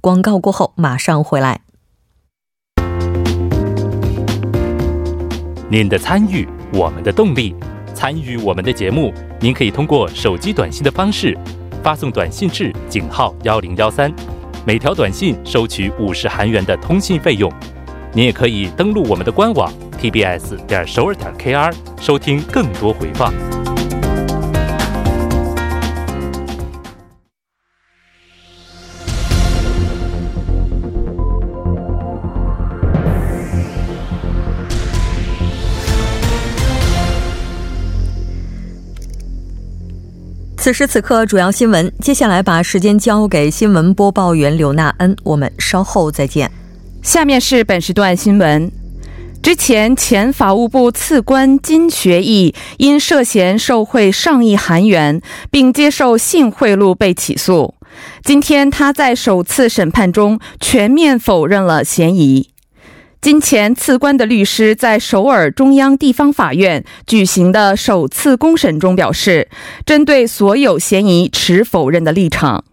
广告过后马上回来。您的参与，我们的动力。参与我们的节目，您可以通过手机短信的方式发送短信至井号幺零幺三，每条短信收取五十韩元的通信费用。您也可以登录我们的官网 tbs 点首尔点 kr 收听更多回放。此时此刻，主要新闻。接下来把时间交给新闻播报员刘娜恩，我们稍后再见。下面是本时段新闻。之前，前法务部次官金学义因涉嫌受贿上亿韩元，并接受性贿赂被起诉。今天，他在首次审判中全面否认了嫌疑。金前次官的律师在首尔中央地方法院举行的首次公审中表示，针对所有嫌疑持否认的立场。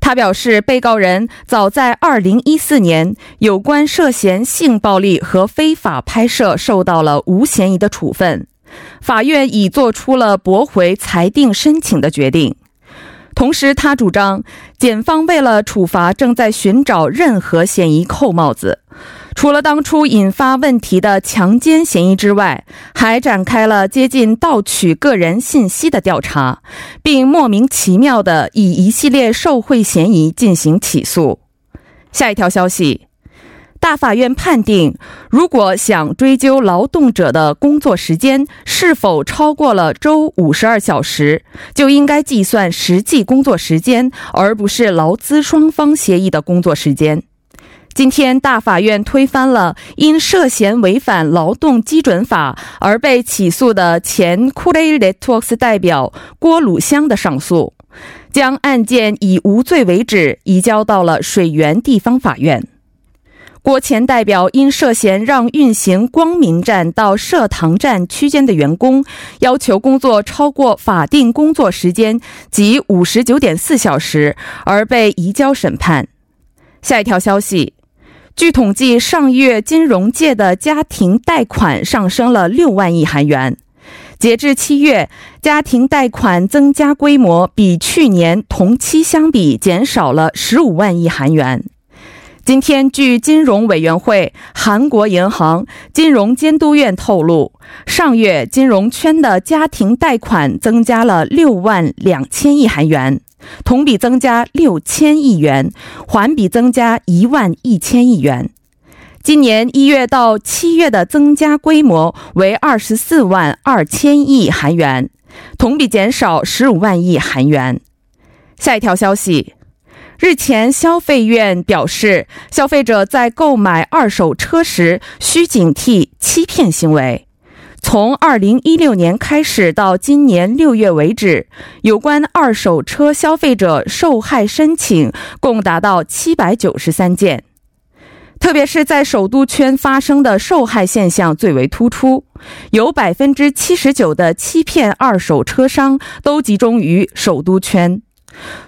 他表示，被告人早在2014年有关涉嫌性暴力和非法拍摄受到了无嫌疑的处分，法院已做出了驳回裁定申请的决定。同时，他主张检方为了处罚正在寻找任何嫌疑扣帽子。除了当初引发问题的强奸嫌疑之外，还展开了接近盗取个人信息的调查，并莫名其妙的以一系列受贿嫌疑进行起诉。下一条消息，大法院判定，如果想追究劳动者的工作时间是否超过了周五十二小时，就应该计算实际工作时间，而不是劳资双方协议的工作时间。今天，大法院推翻了因涉嫌违反劳动基准法而被起诉的前 Korea Networks 代表郭鲁香的上诉，将案件以无罪为止，移交到了水源地方法院。郭前代表因涉嫌让运行光明站到社堂站区间的员工要求工作超过法定工作时间及五十九点四小时，而被移交审判。下一条消息。据统计，上月金融界的家庭贷款上升了六万亿韩元。截至七月，家庭贷款增加规模比去年同期相比减少了十五万亿韩元。今天，据金融委员会韩国银行金融监督院透露，上月金融圈的家庭贷款增加了六万两千亿韩元。同比增加六千亿元，环比增加一万一千亿元。今年一月到七月的增加规模为二十四万二千亿韩元，同比减少十五万亿韩元。下一条消息，日前消费院表示，消费者在购买二手车时需警惕欺骗行为。从二零一六年开始到今年六月为止，有关二手车消费者受害申请共达到七百九十三件。特别是在首都圈发生的受害现象最为突出，有百分之七十九的欺骗二手车商都集中于首都圈。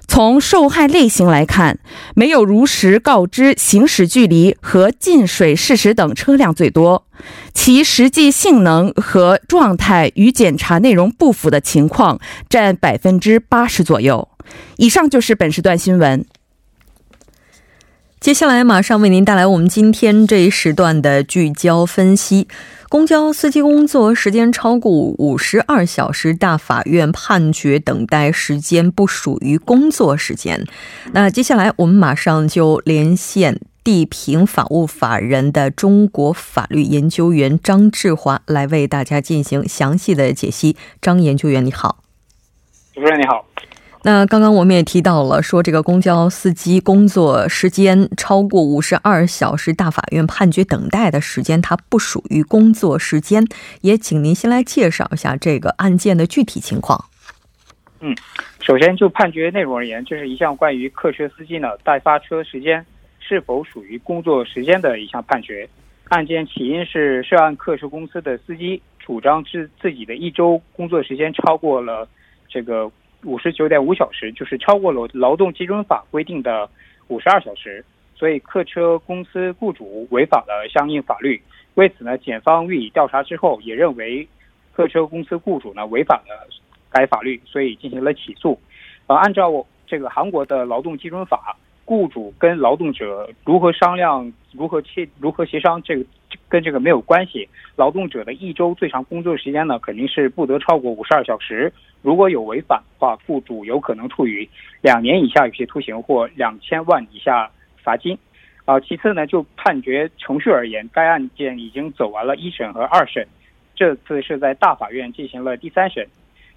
从受害类型来看，没有如实告知行驶距离和进水事实等车辆最多，其实际性能和状态与检查内容不符的情况占百分之八十左右。以上就是本时段新闻。接下来马上为您带来我们今天这一时段的聚焦分析。公交司机工作时间超过五十二小时，大法院判决等待时间不属于工作时间。那接下来我们马上就连线地平法务法人的中国法律研究员张志华来为大家进行详细的解析。张研究员，你好。主持人你好。那刚刚我们也提到了，说这个公交司机工作时间超过五十二小时，大法院判决等待的时间它不属于工作时间。也请您先来介绍一下这个案件的具体情况。嗯，首先就判决内容而言，这是一项关于客车司机呢代发车时间是否属于工作时间的一项判决。案件起因是涉案客车公司的司机主张自自己的一周工作时间超过了这个。五十九点五小时，就是超过了劳动基准法规定的五十二小时，所以客车公司雇主违反了相应法律。为此呢，检方予以调查之后，也认为客车公司雇主呢违反了该法律，所以进行了起诉。呃，按照这个韩国的劳动基准法，雇主跟劳动者如何商量、如何协、如何协商，这个跟这个没有关系。劳动者的一周最长工作时间呢，肯定是不得超过五十二小时。如果有违反的话，雇主有可能处以两年以下有期徒刑或两千万以下罚金。啊，其次呢，就判决程序而言，该案件已经走完了一审和二审，这次是在大法院进行了第三审。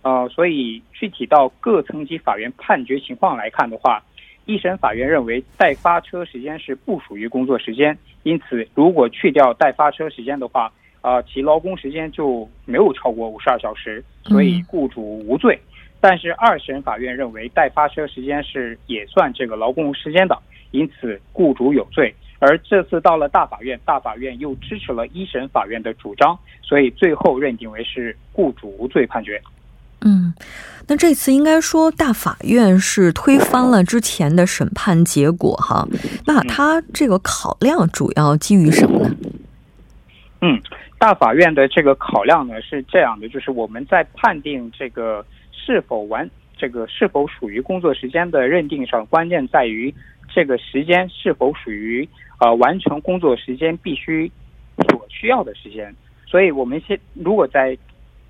呃，所以具体到各层级法院判决情况来看的话，一审法院认为待发车时间是不属于工作时间，因此如果去掉待发车时间的话。啊，其劳工时间就没有超过五十二小时，所以雇主无罪。但是二审法院认为待发车时间是也算这个劳工时间的，因此雇主有罪。而这次到了大法院，大法院又支持了一审法院的主张，所以最后认定为是雇主无罪判决。嗯，那这次应该说大法院是推翻了之前的审判结果哈。那他这个考量主要基于什么呢？嗯。大法院的这个考量呢是这样的，就是我们在判定这个是否完这个是否属于工作时间的认定上，关键在于这个时间是否属于呃完成工作时间必须所需要的时间。所以，我们先如果在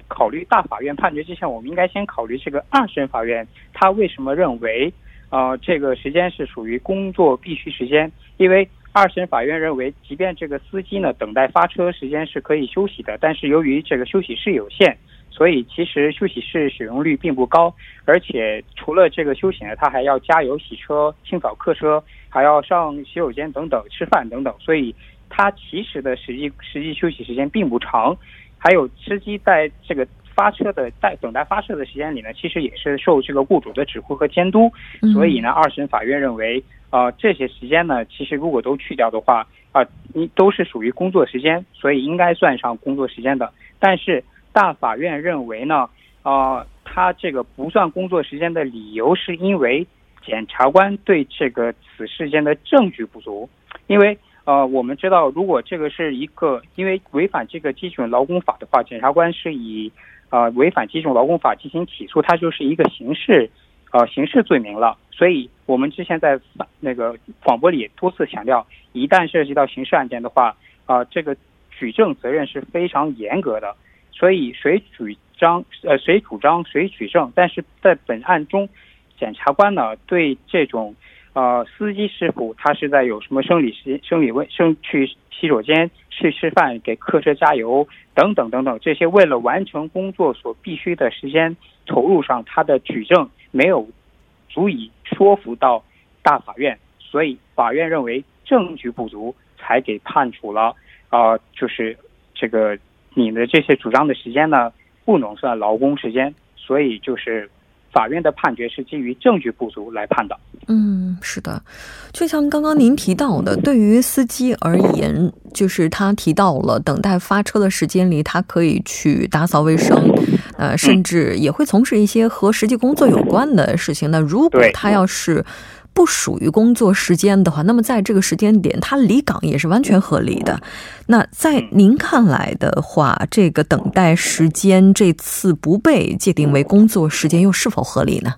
考虑大法院判决之前，我们应该先考虑这个二审法院他为什么认为呃这个时间是属于工作必须时间，因为。二审法院认为，即便这个司机呢等待发车时间是可以休息的，但是由于这个休息室有限，所以其实休息室使用率并不高。而且除了这个休息呢，他还要加油、洗车、清扫客车，还要上洗手间等等、吃饭等等，所以他其实的实际实际休息时间并不长。还有司机在这个发车的在等待发车的时间里呢，其实也是受这个雇主的指挥和监督。所以呢，二审法院认为。呃，这些时间呢，其实如果都去掉的话，啊，你都是属于工作时间，所以应该算上工作时间的。但是大法院认为呢，呃，他这个不算工作时间的理由是因为检察官对这个此事件的证据不足。因为呃，我们知道，如果这个是一个因为违反这个基准劳工法的话，检察官是以呃违反基准劳工法进行起诉，它就是一个刑事呃刑事罪名了。所以，我们之前在那个广播里多次强调，一旦涉及到刑事案件的话，啊，这个举证责任是非常严格的。所以，谁主张呃谁主张谁举证。但是在本案中，检察官呢对这种呃司机师傅他是在有什么生理时生理问生去洗手间去吃饭给客车加油等等等等这些为了完成工作所必须的时间投入上，他的举证没有。足以说服到大法院，所以法院认为证据不足，才给判处了啊，就是这个你的这些主张的时间呢，不能算劳工时间，所以就是法院的判决是基于证据不足来判的。嗯，是的，就像刚刚您提到的，对于司机而言，就是他提到了等待发车的时间里，他可以去打扫卫生。呃，甚至也会从事一些和实际工作有关的事情。那如果他要是不属于工作时间的话，那么在这个时间点他离岗也是完全合理的。那在您看来的话，这个等待时间这次不被界定为工作时间，又是否合理呢？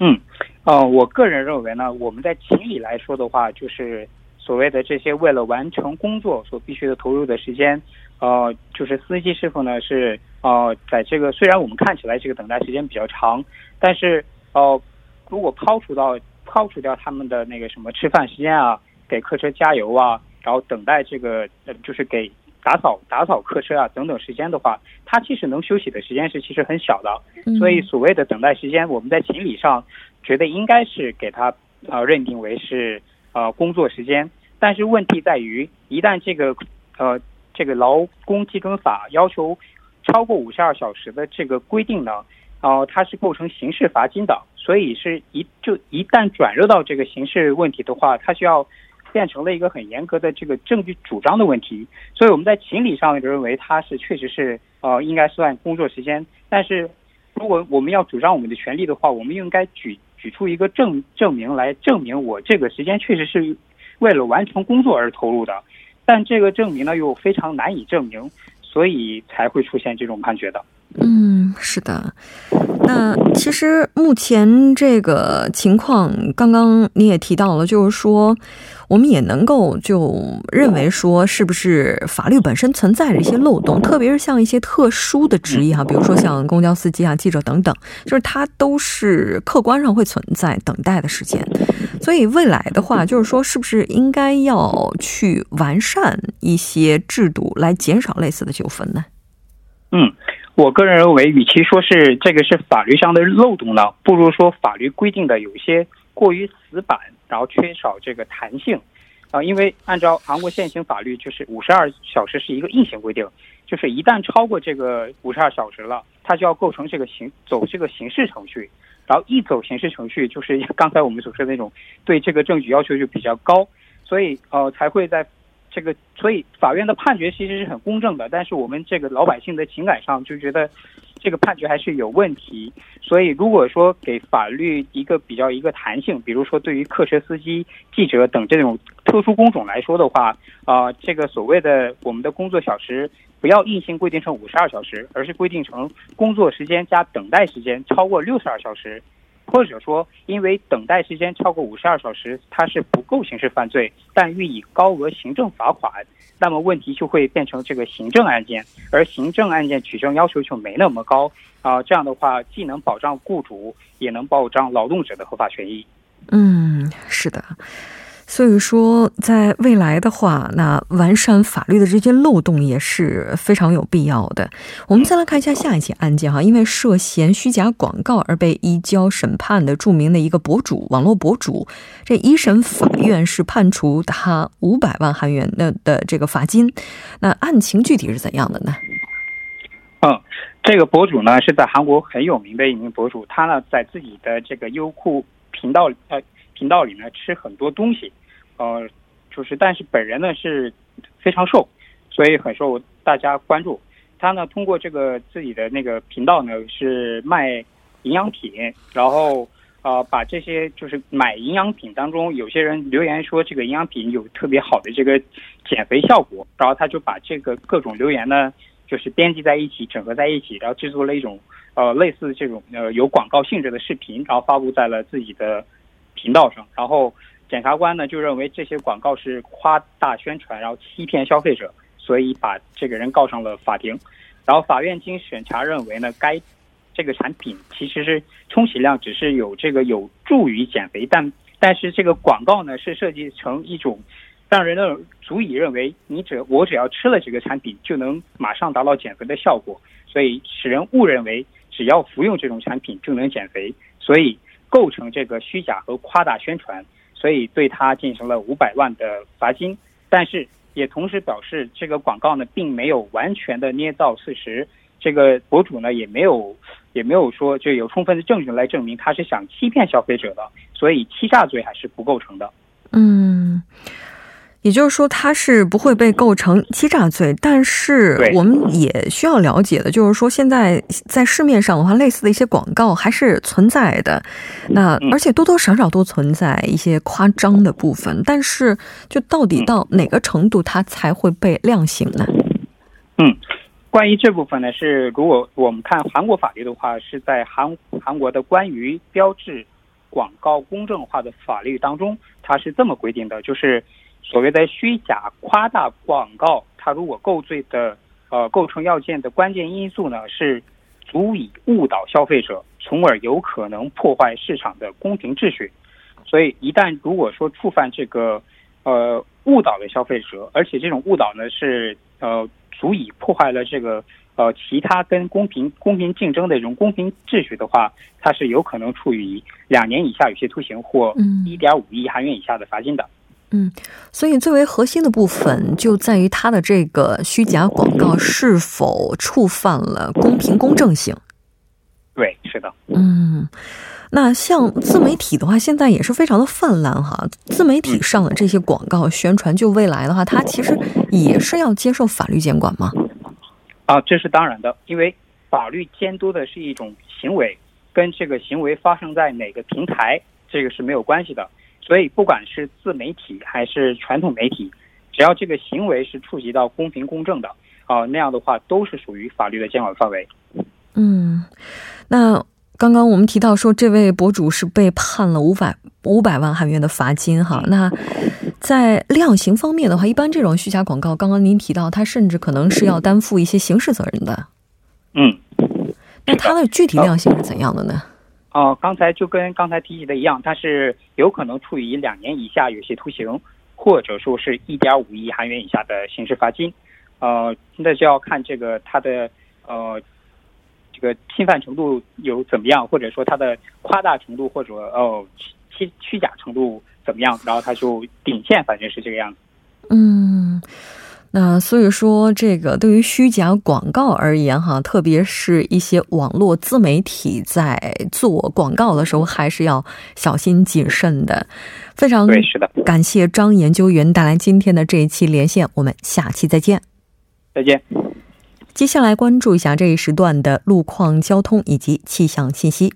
嗯，呃，我个人认为呢，我们在情理来说的话，就是所谓的这些为了完成工作所必须的投入的时间。呃，就是司机师傅呢是呃，在这个虽然我们看起来这个等待时间比较长，但是呃，如果抛除到抛除掉他们的那个什么吃饭时间啊，给客车加油啊，然后等待这个呃，就是给打扫打扫客车啊等等时间的话，他其实能休息的时间是其实很小的。所以所谓的等待时间，我们在情理上觉得应该是给他呃认定为是呃工作时间。但是问题在于，一旦这个呃这个劳工基准法要求超过五十二小时的这个规定呢，呃，它是构成刑事罚金的。所以是一就一旦转入到这个刑事问题的话，它需要变成了一个很严格的这个证据主张的问题。所以我们在情理上就认为它是确实是呃应该算工作时间。但是如果我们要主张我们的权利的话，我们应该举举出一个证证明来证明我这个时间确实是。为了完成工作而投入的，但这个证明呢又非常难以证明，所以才会出现这种判决的。嗯，是的。那其实目前这个情况，刚刚你也提到了，就是说，我们也能够就认为说，是不是法律本身存在着一些漏洞，特别是像一些特殊的职业哈，比如说像公交司机啊、记者等等，就是它都是客观上会存在等待的时间。所以未来的话，就是说，是不是应该要去完善一些制度，来减少类似的纠纷呢？嗯。我个人认为，与其说是这个是法律上的漏洞呢，不如说法律规定的有些过于死板，然后缺少这个弹性，啊，因为按照韩国现行法律，就是五十二小时是一个硬性规定，就是一旦超过这个五十二小时了，它就要构成这个刑走这个刑事程序，然后一走刑事程序，就是 刚才我们所说的那种对这个证据要求就比较高，所以呃才会在。这个，所以法院的判决其实是很公正的，但是我们这个老百姓的情感上就觉得这个判决还是有问题。所以如果说给法律一个比较一个弹性，比如说对于客车司机、记者等这种特殊工种来说的话，啊，这个所谓的我们的工作小时不要硬性规定成五十二小时，而是规定成工作时间加等待时间超过六十二小时。或者说，因为等待时间超过五十二小时，它是不构刑事犯罪，但予以高额行政罚款，那么问题就会变成这个行政案件，而行政案件取证要求就没那么高啊。这样的话，既能保障雇主，也能保障劳动者的合法权益。嗯，是的。所以说，在未来的话，那完善法律的这些漏洞也是非常有必要的。我们再来看一下下一起案件哈，因为涉嫌虚假广告而被移交审判的著名的一个博主，网络博主，这一审法院是判处他五百万韩元的的这个罚金。那案情具体是怎样的呢？嗯，这个博主呢是在韩国很有名的一名博主，他呢在自己的这个优酷频道呃频道里呢吃很多东西。呃，就是，但是本人呢是非常瘦，所以很受大家关注。他呢通过这个自己的那个频道呢是卖营养品，然后呃把这些就是买营养品当中有些人留言说这个营养品有特别好的这个减肥效果，然后他就把这个各种留言呢就是编辑在一起，整合在一起，然后制作了一种呃类似这种呃有广告性质的视频，然后发布在了自己的频道上，然后。检察官呢就认为这些广告是夸大宣传，然后欺骗消费者，所以把这个人告上了法庭。然后法院经审查认为呢，该这个产品其实是充其量只是有这个有助于减肥，但但是这个广告呢是设计成一种让人呢足以认为你只我只要吃了这个产品就能马上达到减肥的效果，所以使人误认为只要服用这种产品就能减肥，所以构成这个虚假和夸大宣传。所以对他进行了五百万的罚金，但是也同时表示，这个广告呢并没有完全的捏造事实，这个博主呢也没有也没有说就有充分的证据来证明他是想欺骗消费者的，所以欺诈罪还是不构成的。嗯。也就是说，它是不会被构成欺诈罪，但是我们也需要了解的，就是说，现在在市面上的话，类似的一些广告还是存在的，那而且多多少少都存在一些夸张的部分，但是就到底到哪个程度，它才会被量刑呢？嗯，关于这部分呢，是如果我们看韩国法律的话，是在韩韩国的关于标志广告公正化的法律当中，它是这么规定的，就是。所谓的虚假夸大广告，它如果构罪的呃构成要件的关键因素呢，是足以误导消费者，从而有可能破坏市场的公平秩序。所以，一旦如果说触犯这个呃误导了消费者，而且这种误导呢是呃足以破坏了这个呃其他跟公平公平竞争的这种公平秩序的话，它是有可能处以两年以下有期徒刑或一点五亿韩元以下的罚金的。嗯，所以最为核心的部分就在于它的这个虚假广告是否触犯了公平公正性。对，是的。嗯，那像自媒体的话，现在也是非常的泛滥哈。自媒体上的这些广告宣传，就未来的话，它其实也是要接受法律监管吗？啊，这是当然的，因为法律监督的是一种行为，跟这个行为发生在哪个平台，这个是没有关系的。所以，不管是自媒体还是传统媒体，只要这个行为是触及到公平公正的，啊，那样的话都是属于法律的监管范围。嗯，那刚刚我们提到说，这位博主是被判了五百五百万韩元的罚金哈。那在量刑方面的话，一般这种虚假广告，刚刚您提到，他甚至可能是要担负一些刑事责任的。嗯，那他的具体量刑是怎样的呢？哦，刚才就跟刚才提起的一样，它是有可能处以两年以下有期徒刑，或者说是一点五亿韩元以下的刑事罚金。呃，那就要看这个它的呃这个侵犯程度有怎么样，或者说它的夸大程度或者哦虚虚假程度怎么样，然后它就顶线反正是这个样子。嗯。那所以说，这个对于虚假广告而言，哈，特别是一些网络自媒体在做广告的时候，还是要小心谨慎的。非常感谢张研究员带来今天的这一期连线，我们下期再见。再见。接下来关注一下这一时段的路况、交通以及气象信息。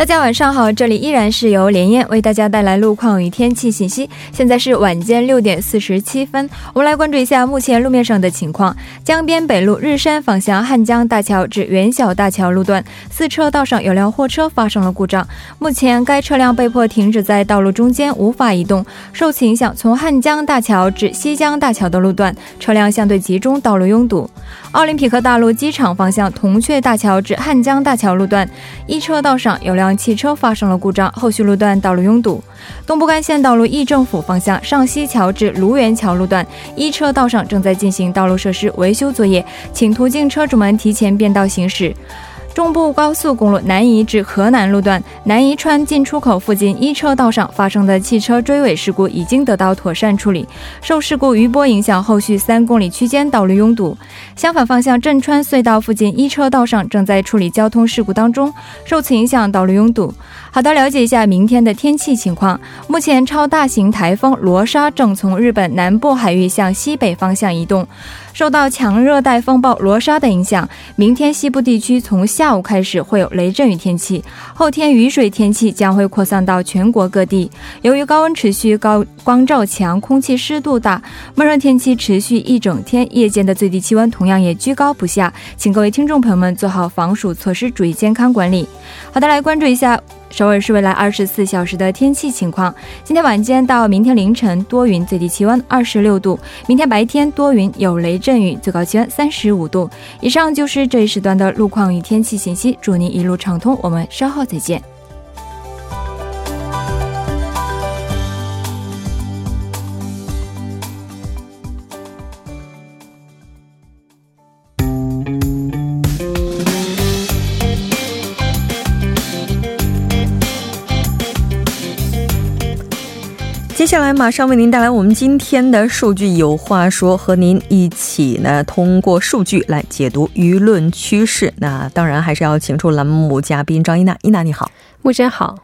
大家晚上好，这里依然是由连燕为大家带来路况与天气信息。现在是晚间六点四十七分，我们来关注一下目前路面上的情况。江边北路日山方向汉江大桥至元小大桥路段，四车道上有辆货车发生了故障，目前该车辆被迫停止在道路中间，无法移动。受此影响，从汉江大桥至西江大桥的路段车辆相对集中，道路拥堵。奥林匹克大陆机场方向铜雀大桥至汉江大桥路段，一车道上有辆。汽车发生了故障，后续路段道路拥堵。东部干线道路一政府方向上西桥至卢园桥路段，一车道上正在进行道路设施维修作业，请途径车主们提前变道行驶。中部高速公路南移至河南路段南宜川进出口附近一车道上发生的汽车追尾事故已经得到妥善处理，受事故余波影响，后续三公里区间道路拥堵。相反方向镇川隧道附近一车道上正在处理交通事故当中，受此影响道路拥堵。好的，了解一下明天的天气情况。目前超大型台风罗莎正从日本南部海域向西北方向移动。受到强热带风暴罗莎的影响，明天西部地区从下午开始会有雷阵雨天气，后天雨水天气将会扩散到全国各地。由于高温持续、高光照强、空气湿度大，闷热天气持续一整天，夜间的最低气温同样也居高不下，请各位听众朋友们做好防暑措施，注意健康管理。好的，来关注一下。首尔市未来二十四小时的天气情况：今天晚间到明天凌晨多云，最低气温二十六度；明天白天多云有雷阵雨，最高气温三十五度。以上就是这一时段的路况与天气信息，祝您一路畅通。我们稍后再见。下来马上为您带来我们今天的数据有话说，和您一起呢通过数据来解读舆论趋势。那当然还是要请出栏目嘉宾张一娜，一娜你好，木真好，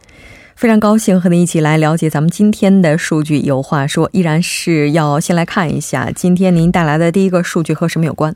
非常高兴和您一起来了解咱们今天的数据有话说。依然是要先来看一下今天您带来的第一个数据和什么有关。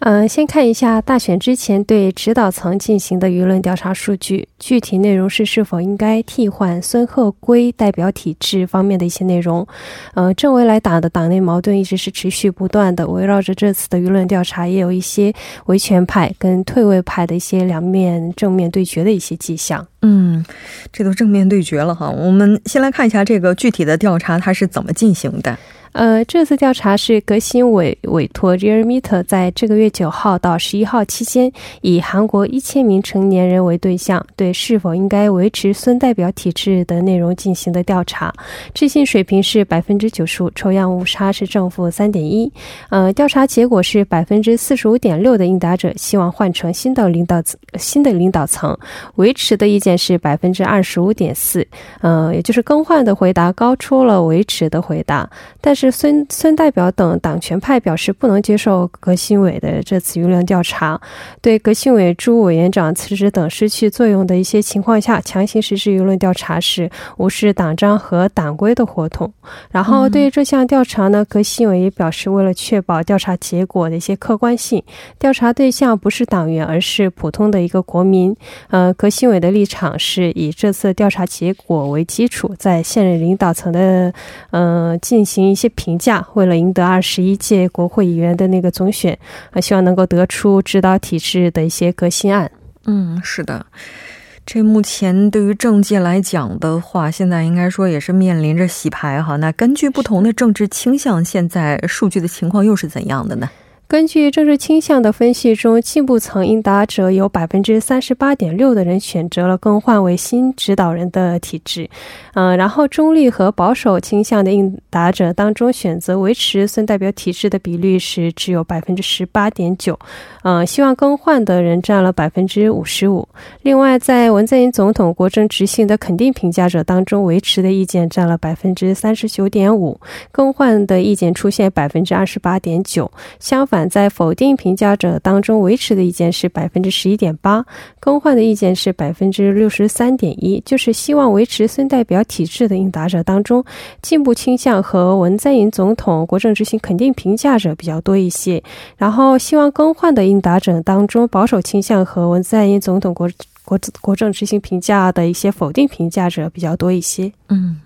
嗯，先看一下大选之前对指导层进行的舆论调查数据，具体内容是是否应该替换孙鹤圭代表体制方面的一些内容。呃，正未来党的党内矛盾一直是持续不断的，围绕着这次的舆论调查，也有一些维权派跟退位派的一些两面正面对决的一些迹象。嗯，这都正面对决了哈。我们先来看一下这个具体的调查它是怎么进行的。呃，这次调查是革新委委托 Rearmeter 在这个月九号到十一号期间，以韩国一千名成年人为对象，对是否应该维持孙代表体制的内容进行的调查。置信水平是百分之九十五，抽样误差是正负三点一。呃，调查结果是百分之四十五点六的应答者希望换成新的领导新的领导层，维持的意见是百分之二十五点四。呃，也就是更换的回答高出了维持的回答，但是孙孙代表等党权派表示不能接受革新委的这次舆论调查，对革新委朱委员长辞职等失去作用的一些情况下强行实施舆论调查是无视党章和党规的活动。然后对于这项调查呢，革新委也表示，为了确保调查结果的一些客观性，调查对象不是党员，而是普通的一个国民。呃，革新委的立场是以这次调查结果为基础，在现任领导层的呃进行一些评价。为了赢得二十一届国会议员的那个总选，啊，希望能够得出指导体制的一些革新案。嗯，是的，这目前对于政界来讲的话，现在应该说也是面临着洗牌哈。那根据不同的政治倾向，现在数据的情况又是怎样的呢？根据政治倾向的分析中，进步层应答者有百分之三十八点六的人选择了更换为新指导人的体制，嗯，然后中立和保守倾向的应答者当中，选择维持孙代表体制的比率是只有百分之十八点九，嗯，希望更换的人占了百分之五十五。另外，在文在寅总统国政执行的肯定评价者当中，维持的意见占了百分之三十九点五，更换的意见出现百分之二十八点九。相反。在否定评价者当中，维持的意见是百分之十一点八，更换的意见是百分之六十三点一。就是希望维持孙代表体制的应答者当中，进步倾向和文在寅总统国政执行肯定评价者比较多一些。然后，希望更换的应答者当中，保守倾向和文在寅总统国国国政执行评价的一些否定评价者比较多一些。嗯，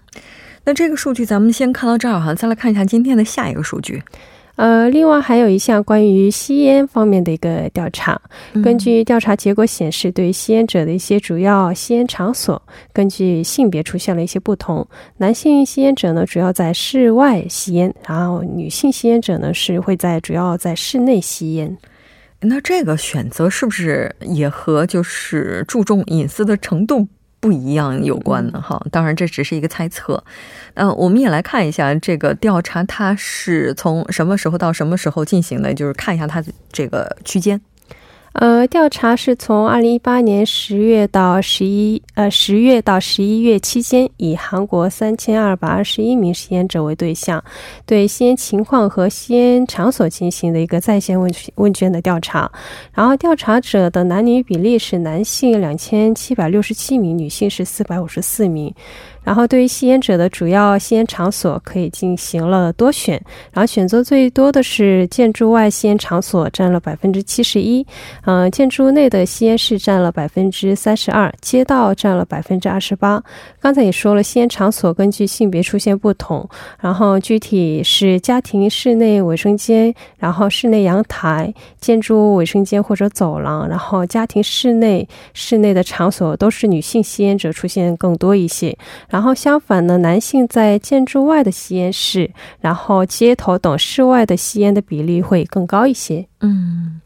那这个数据咱们先看到这儿哈，再来看一下今天的下一个数据。呃，另外还有一项关于吸烟方面的一个调查。根据调查结果显示，对吸烟者的一些主要吸烟场所，根据性别出现了一些不同。男性吸烟者呢，主要在室外吸烟；然后女性吸烟者呢，是会在主要在室内吸烟。那这个选择是不是也和就是注重隐私的程度？不一样有关的哈，当然这只是一个猜测。嗯，我们也来看一下这个调查，它是从什么时候到什么时候进行的，就是看一下它的这个区间。呃，调查是从二零一八年十月到十一呃十月到十一月期间，以韩国三千二百二十一名吸烟者为对象，对吸烟情况和吸烟场所进行的一个在线问问卷的调查。然后调查者的男女比例是男性两千七百六十七名，女性是四百五十四名。然后，对于吸烟者的主要吸烟场所，可以进行了多选。然后选择最多的是建筑外吸烟场所，占了百分之七十一。嗯，建筑内的吸烟室占了百分之三十二，街道占了百分之二十八。刚才也说了，吸烟场所根据性别出现不同。然后具体是家庭室内卫生间，然后室内阳台、建筑卫生间或者走廊，然后家庭室内室内的场所都是女性吸烟者出现更多一些。然后相反呢，男性在建筑外的吸烟室，然后街头等室外的吸烟的比例会更高一些。嗯，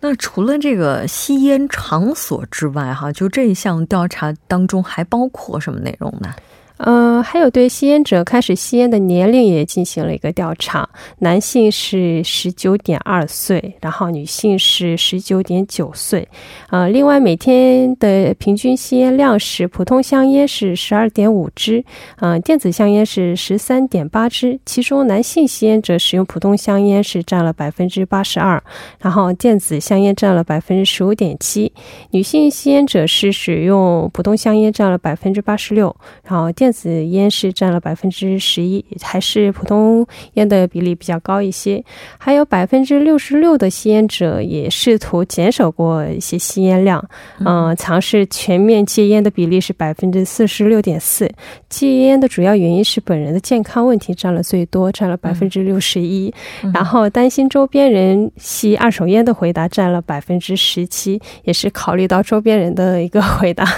那除了这个吸烟场所之外，哈，就这一项调查当中还包括什么内容呢？嗯，还有对吸烟者开始吸烟的年龄也进行了一个调查，男性是十九点二岁，然后女性是十九点九岁。啊，另外每天的平均吸烟量是普通香烟是十二点五支，呃，电子香烟是十三点八支。其中男性吸烟者使用普通香烟是占了百分之八十二，然后电子香烟占了百分之十五点七。女性吸烟者是使用普通香烟占了百分之八十六，然后电电子烟是占了百分之十一，还是普通烟的比例比较高一些。还有百分之六十六的吸烟者也试图减少过一些吸烟量，嗯，尝试全面戒烟的比例是百分之四十六点四。戒烟的主要原因是本人的健康问题占了最多，占了百分之六十一。然后担心周边人吸二手烟的回答占了百分之十七，也是考虑到周边人的一个回答。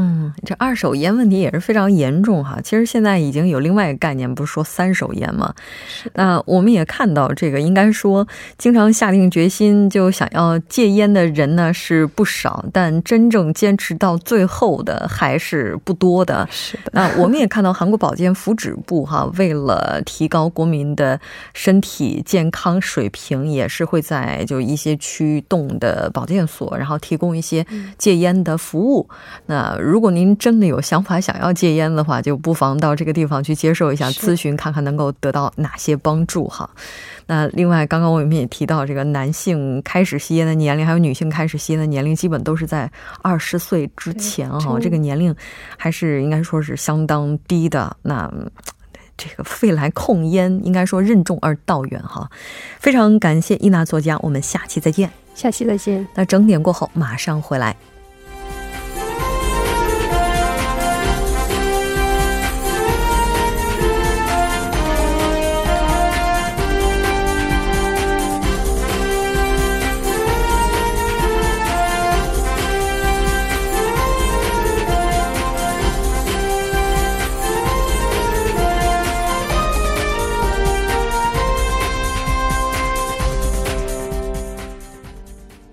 嗯，这二手烟问题也是非常严重哈。其实现在已经有另外一个概念，不是说三手烟吗？那我们也看到，这个应该说，经常下定决心就想要戒烟的人呢是不少，但真正坚持到最后的还是不多的。是的。那我们也看到，韩国保健福祉部哈，为了提高国民的身体健康水平，也是会在就一些驱动的保健所，然后提供一些戒烟的服务。那如果您真的有想法想要戒烟的话，就不妨到这个地方去接受一下咨询，看看能够得到哪些帮助哈。那另外，刚刚我们也提到，这个男性开始吸烟的年龄，还有女性开始吸烟的年龄，基本都是在二十岁之前哈。这个年龄还是应该说是相当低的。那这个肺来控烟，应该说任重而道远哈。非常感谢伊娜作家，我们下期再见。下期再见。那整点过后马上回来。